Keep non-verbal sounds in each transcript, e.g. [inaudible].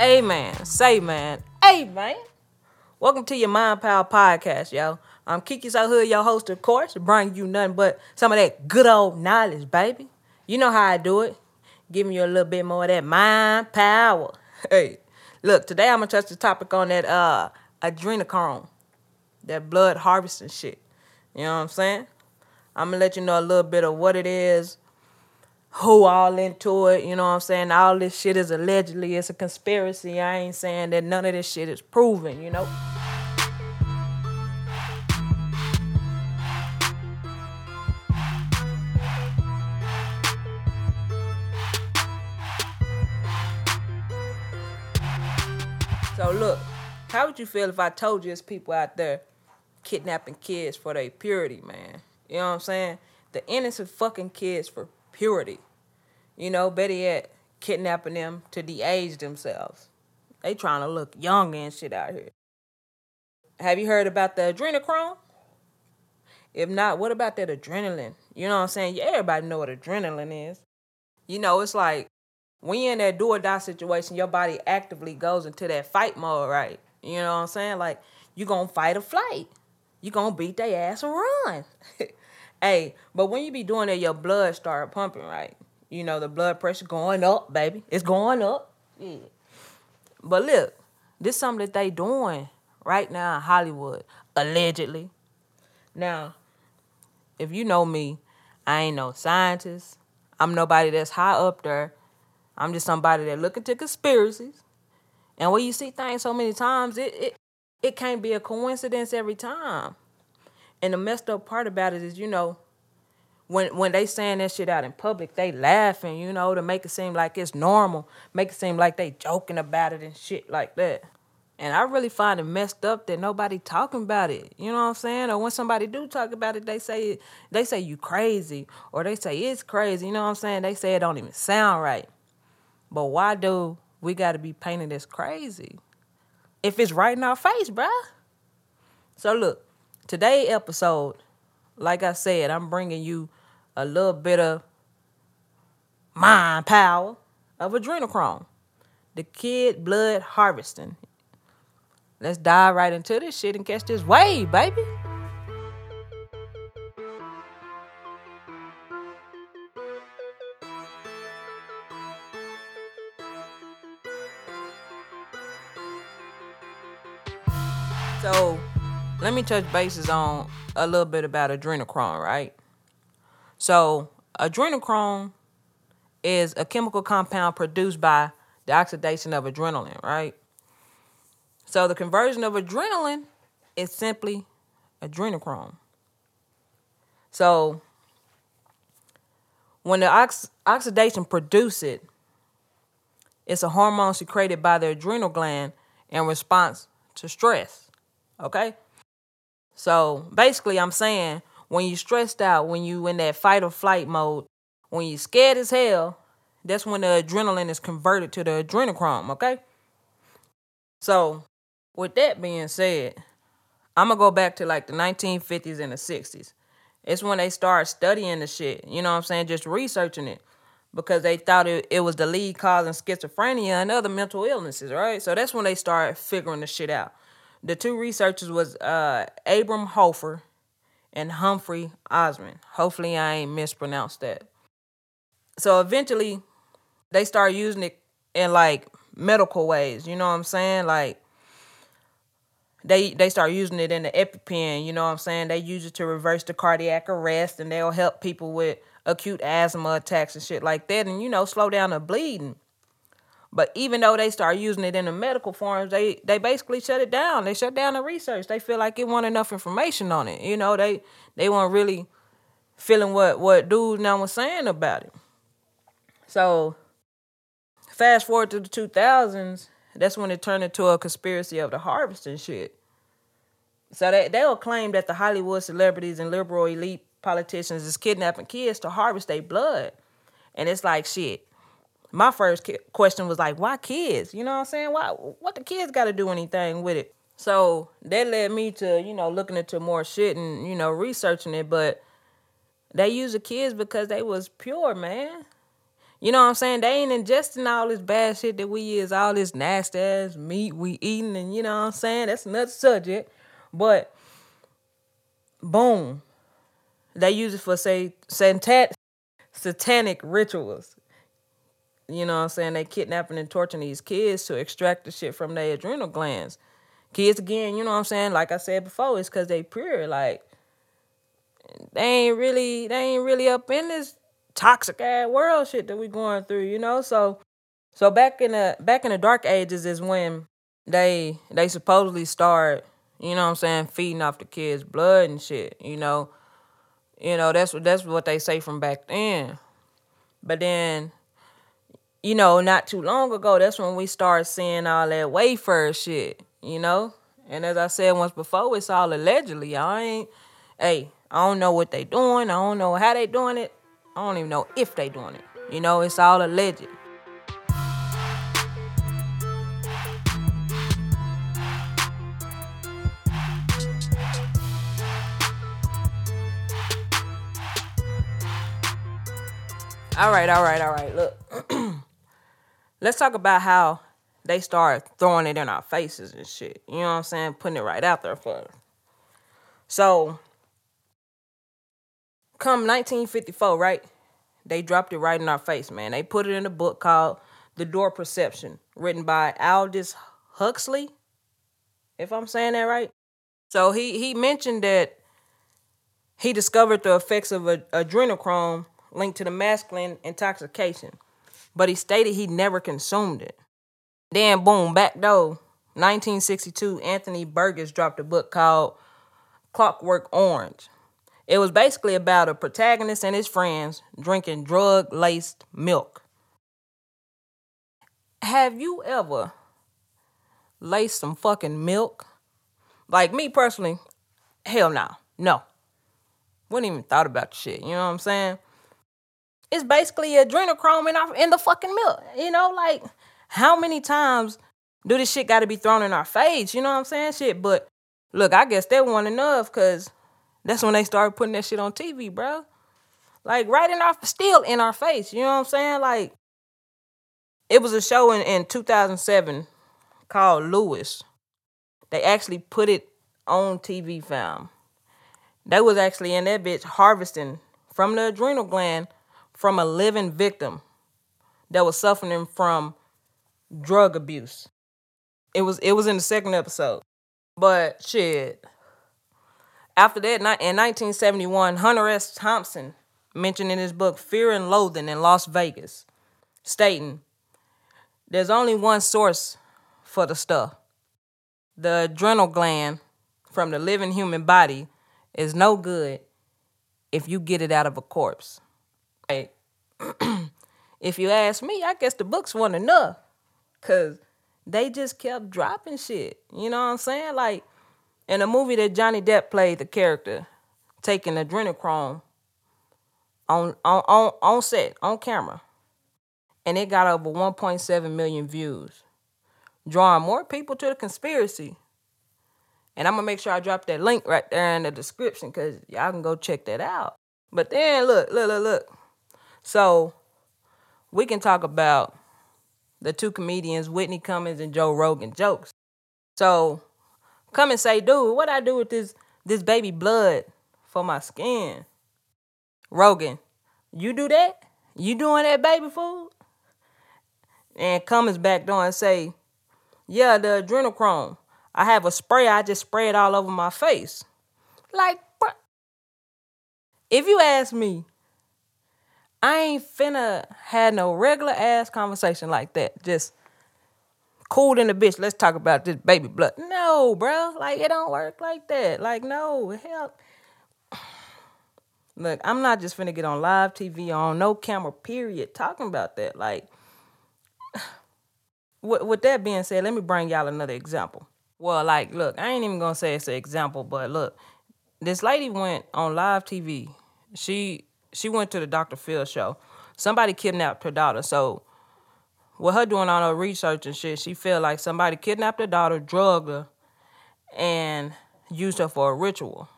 Amen. Say man. Amen. Welcome to your Mind Power Podcast, yo. I'm Kiki So Hood, your host, of course, bringing you nothing but some of that good old knowledge, baby. You know how I do it. Giving you a little bit more of that mind power. [laughs] Hey, look, today I'm gonna touch the topic on that uh adrenochrome, that blood harvesting shit. You know what I'm saying? I'm gonna let you know a little bit of what it is, who all into it, you know what I'm saying? All this shit is allegedly, it's a conspiracy. I ain't saying that none of this shit is proven, you know? So look, how would you feel if I told you it's people out there kidnapping kids for their purity, man? You know what I'm saying? The innocent fucking kids for purity. You know, better yet, kidnapping them to de-age themselves. They trying to look young and shit out here. Have you heard about the adrenochrome? If not, what about that adrenaline? You know what I'm saying? Yeah, everybody know what adrenaline is. You know, it's like when you're in that do or die situation, your body actively goes into that fight mode, right? You know what I'm saying? Like you're gonna fight or flight. You're gonna beat their ass and run. [laughs] hey, but when you be doing that, your blood start pumping, right? You know, the blood pressure going up, baby. It's going up. Yeah. But look, this is something that they doing right now in Hollywood, allegedly. Now, if you know me, I ain't no scientist. I'm nobody that's high up there. I'm just somebody that look into conspiracies. And when you see things so many times, it, it it can't be a coincidence every time. And the messed up part about it is, you know, when when they saying that shit out in public, they laughing, you know, to make it seem like it's normal, make it seem like they joking about it and shit like that. And I really find it messed up that nobody talking about it. You know what I'm saying? Or when somebody do talk about it, they say they say you crazy, or they say it's crazy. You know what I'm saying? They say it don't even sound right. But why do we got to be painted as crazy if it's right in our face, bruh? So look, today episode, like I said, I'm bringing you a little bit of mind power of adrenochrome, the kid blood harvesting. Let's dive right into this shit and catch this wave, baby. So, me touch bases on a little bit about adrenochrome, right? So, adrenochrome is a chemical compound produced by the oxidation of adrenaline, right? So, the conversion of adrenaline is simply adrenochrome. So, when the ox- oxidation produces it, it's a hormone secreted by the adrenal gland in response to stress. Okay? So basically, I'm saying when you're stressed out, when you're in that fight or flight mode, when you're scared as hell, that's when the adrenaline is converted to the adrenochrome, okay? So, with that being said, I'm gonna go back to like the 1950s and the 60s. It's when they start studying the shit, you know what I'm saying? Just researching it because they thought it, it was the lead causing schizophrenia and other mental illnesses, right? So that's when they started figuring the shit out. The two researchers was uh, Abram Hoffer and Humphry Osmond. Hopefully, I ain't mispronounced that. So eventually, they start using it in like medical ways. You know what I'm saying? Like they they start using it in the EpiPen. You know what I'm saying? They use it to reverse the cardiac arrest, and they'll help people with acute asthma attacks and shit like that, and you know slow down the bleeding. But even though they start using it in the medical forms, they they basically shut it down. They shut down the research. They feel like it wasn't enough information on it. You know, they they weren't really feeling what what dude now was saying about it. So fast forward to the two thousands, that's when it turned into a conspiracy of the harvesting shit. So they they'll claim that the Hollywood celebrities and liberal elite politicians is kidnapping kids to harvest their blood. And it's like shit my first question was like, why kids? You know what I'm saying? Why? What the kids got to do anything with it? So that led me to you know looking into more shit and you know researching it. But they use the kids because they was pure, man. You know what I'm saying? They ain't ingesting all this bad shit that we is, all this nasty ass meat we eating, and you know what I'm saying? That's another subject. But boom. They use it for say satanic satanic rituals. You know what I'm saying? They kidnapping and torturing these kids to extract the shit from their adrenal glands. Kids again, you know what I'm saying? Like I said before, it's cause they pure. Like they ain't really they ain't really up in this toxic ass world shit that we going through, you know? So so back in the back in the dark ages is when they they supposedly start, you know what I'm saying, feeding off the kids' blood and shit, you know. You know, that's what that's what they say from back then. But then you know, not too long ago, that's when we started seeing all that wafer shit, you know? And as I said once before, it's all allegedly. I ain't hey, I don't know what they doing. I don't know how they doing it. I don't even know if they doing it. You know, it's all alleged. All right, all right, all right. Look, [clears throat] let's talk about how they start throwing it in our faces and shit. You know what I'm saying? Putting it right out there for us. So, come 1954, right? They dropped it right in our face, man. They put it in a book called The Door Perception, written by Aldous Huxley, if I'm saying that right. So he he mentioned that he discovered the effects of a, adrenochrome linked to the mescaline intoxication, but he stated he never consumed it. Then boom, back though, 1962, Anthony Burgess dropped a book called Clockwork Orange. It was basically about a protagonist and his friends drinking drug laced milk. Have you ever laced some fucking milk? Like me personally, hell no. No. Wouldn't even thought about shit. You know what I'm saying? It's basically adrenochrome in, our, in the fucking milk. You know, like how many times do this shit got to be thrown in our face? You know what I'm saying? Shit, but look, I guess they wasn't enough because that's when they started putting that shit on TV, bro. Like right in our still in our face. You know what I'm saying? Like it was a show in, in 2007 called Lewis. They actually put it on TV fam. They was actually in that bitch harvesting from the adrenal gland from a living victim that was suffering from drug abuse. It was it was in the second episode. But shit, after that, in 1971, Hunter S. Thompson mentioned in his book Fear and Loathing in Las Vegas, stating, There's only one source for the stuff. The adrenal gland from the living human body is no good if you get it out of a corpse. Right? [clears throat] if you ask me, I guess the books weren't enough. Cause they just kept dropping shit. You know what I'm saying? Like in a movie that Johnny Depp played the character, taking adrenochrome on on on, on set, on camera. And it got over 1.7 million views, drawing more people to the conspiracy. And I'm gonna make sure I drop that link right there in the description because y'all can go check that out. But then look, look, look, look. So we can talk about the two comedians, Whitney Cummings and Joe Rogan jokes. So come and say, dude, what I do with this this baby blood for my skin? Rogan, you do that? You doing that baby food? And Cummings back door and say, yeah, the adrenochrome. I have a spray, I just spray it all over my face. Like, if you ask me, I ain't finna had no regular ass conversation like that. Just cool in the bitch. Let's talk about this baby blood. No, bro. Like it don't work like that. Like no, hell. [sighs] Look, I'm not just finna get on live TV on no camera. Period. Talking about that. Like, [sighs] with, with that being said, let me bring y'all another example. Well, like, look, I ain't even gonna say it's an example, but look, this lady went on live TV. She she went to the Dr. Phil show. Somebody kidnapped her daughter, so with her doing all her research and shit, she felt like somebody kidnapped her daughter, drugged her, and used her for a ritual.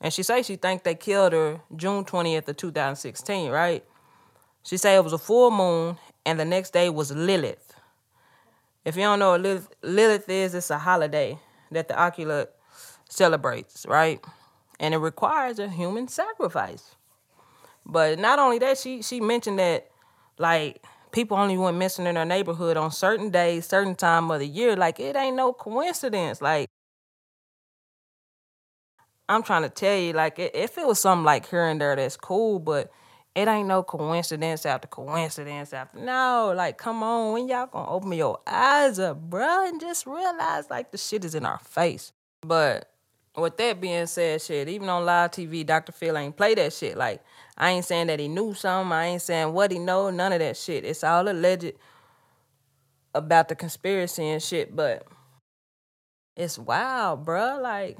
And she say she think they killed her June 20th of 2016, right? She say it was a full moon, and the next day was Lilith. If you don't know what Lilith, Lilith is, it's a holiday that the occult celebrates, right? And it requires a human sacrifice. But not only that, she she mentioned that like people only went missing in her neighborhood on certain days, certain time of the year. Like it ain't no coincidence. Like I'm trying to tell you, like if it was something like here and there, that's cool, but it ain't no coincidence after coincidence after. No, like come on, when y'all gonna open your eyes up, bruh, and just realize like the shit is in our face. But with that being said, shit, even on live TV, Dr. Phil ain't play that shit. Like I ain't saying that he knew something. I ain't saying what he know. None of that shit. It's all alleged about the conspiracy and shit. But it's wild, bruh. Like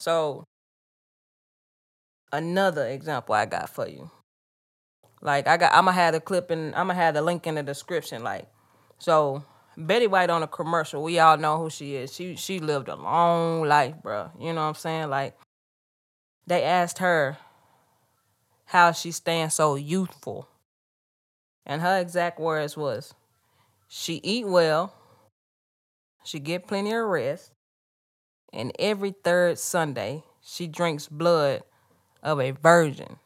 so another example I got for you. Like I got, I'm gonna have the clip and I'm gonna have the link in the description. Like, so Betty White on a commercial, we all know who she is. She she lived a long life, bro. You know what I'm saying? Like, they asked her how she staying so youthful, and her exact words was, "She eat well, she get plenty of rest, and every third Sunday she drinks blood of a virgin.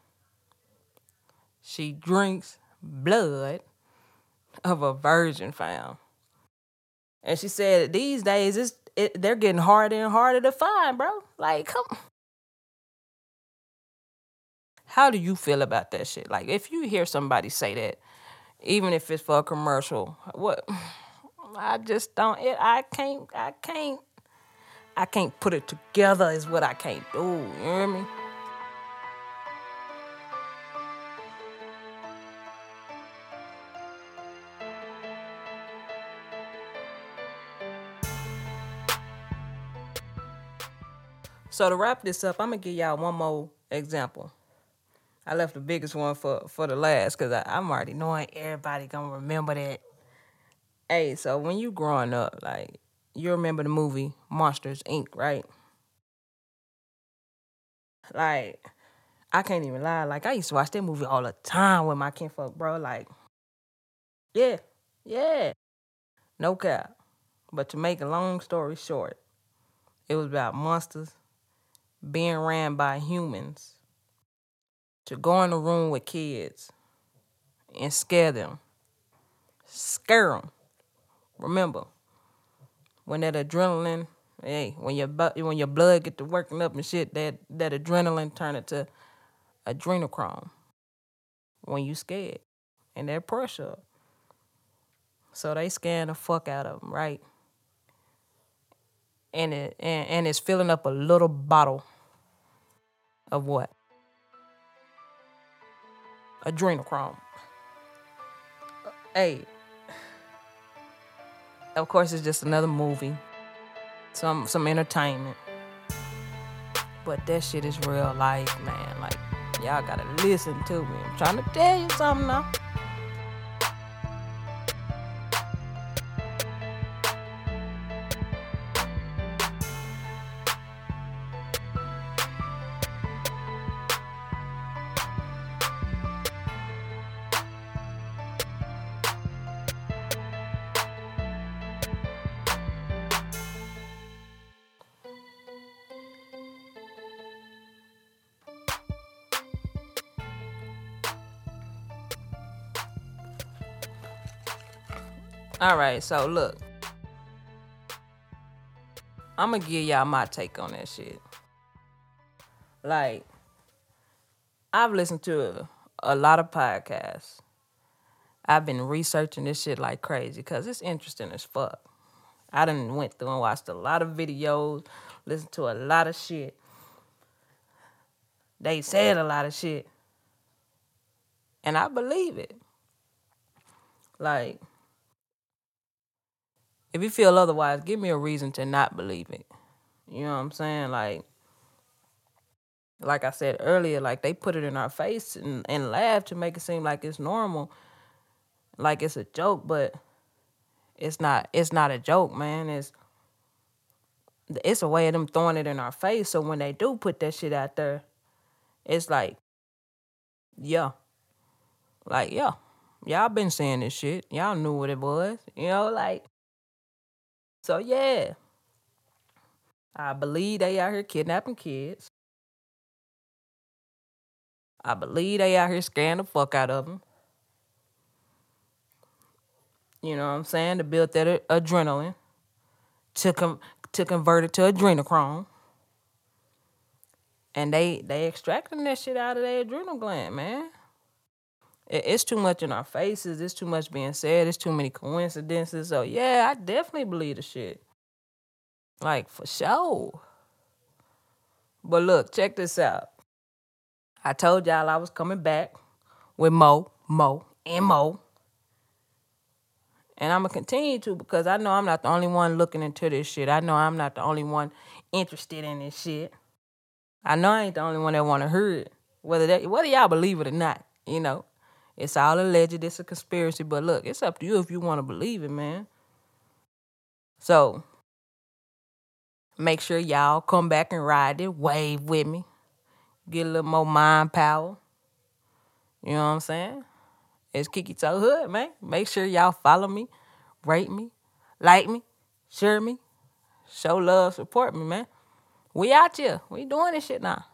She drinks blood of a virgin, fam. And she said these days it's it, they're getting harder and harder to find, bro. Like, come. How do you feel about that shit? Like, if you hear somebody say that, even if it's for a commercial, what? [sighs] I just don't. It, I can't. I can't. I can't put it together. Is what I can't do. You hear me? So to wrap this up, I'm gonna give y'all one more example. I left the biggest one for for the last because I'm already knowing everybody gonna remember that. Hey, so when you growing up, like you remember the movie Monsters Inc., right? Like, I can't even lie. Like I used to watch that movie all the time with my kinfolk, bro. Like, yeah, yeah, no cap. But to make a long story short, it was about monsters being ran by humans to go in a room with kids and scare them. Scare them. Remember, when that adrenaline, hey, when your when your blood get to working up and shit, that that adrenaline turn it to adrenochrome when you scared and that pressure. So they scaring the fuck out of them, right? And it and, and it's filling up a little bottle of what? Adrenochrome. Hey, of course, it's just another movie, some some entertainment, but that shit is real life, man. Like y'all gotta listen to me. I'm trying to tell you something now. All right, so look. I'm gonna give y'all my take on that shit. Like, I've listened to a, a lot of podcasts. I've been researching this shit like crazy because it's interesting as fuck. I done went through and watched a lot of videos, listened to a lot of shit. They said a lot of shit. And I believe it. Like, if you feel otherwise, give me a reason to not believe it. You know what I'm saying? Like, like I said earlier, like they put it in our face and, and laugh to make it seem like it's normal, like it's a joke, but it's not. It's not a joke, man. It's it's a way of them throwing it in our face. So when they do put that shit out there, it's like Yeah. Like, yeah. Y'all been saying this shit. Y'all knew what it was. You know, like so yeah. I believe they out here kidnapping kids. I believe they out here scaring the fuck out of them. You know what I'm saying? To build that adrenaline. To com- to convert it to adrenochrome. And they they extracting that shit out of their adrenal gland, man. It, it's too much in our faces. It's too much being said. It's too many coincidences. So yeah, I definitely believe the shit. Like for sure. But look, check this out. I told y'all I was coming back with Mo, Mo, and Mo. And I'm to continue to because I know I'm not the only one looking into this shit. I know I'm not the only one interested in this shit. I know I ain't the only one that want to hear it. Whether that, whether y'all believe it or not, you know. It's all alleged, it's a conspiracy, but look, it's up to you if you want to believe it, man. So, make sure y'all come back and ride it, wave with me, get a little more mind power. You know what I'm saying? It's Kiki Toe Hood, man. Make sure y'all follow me, rate me, like me, share me, show love, support me, man. We out here. We doing this shit now.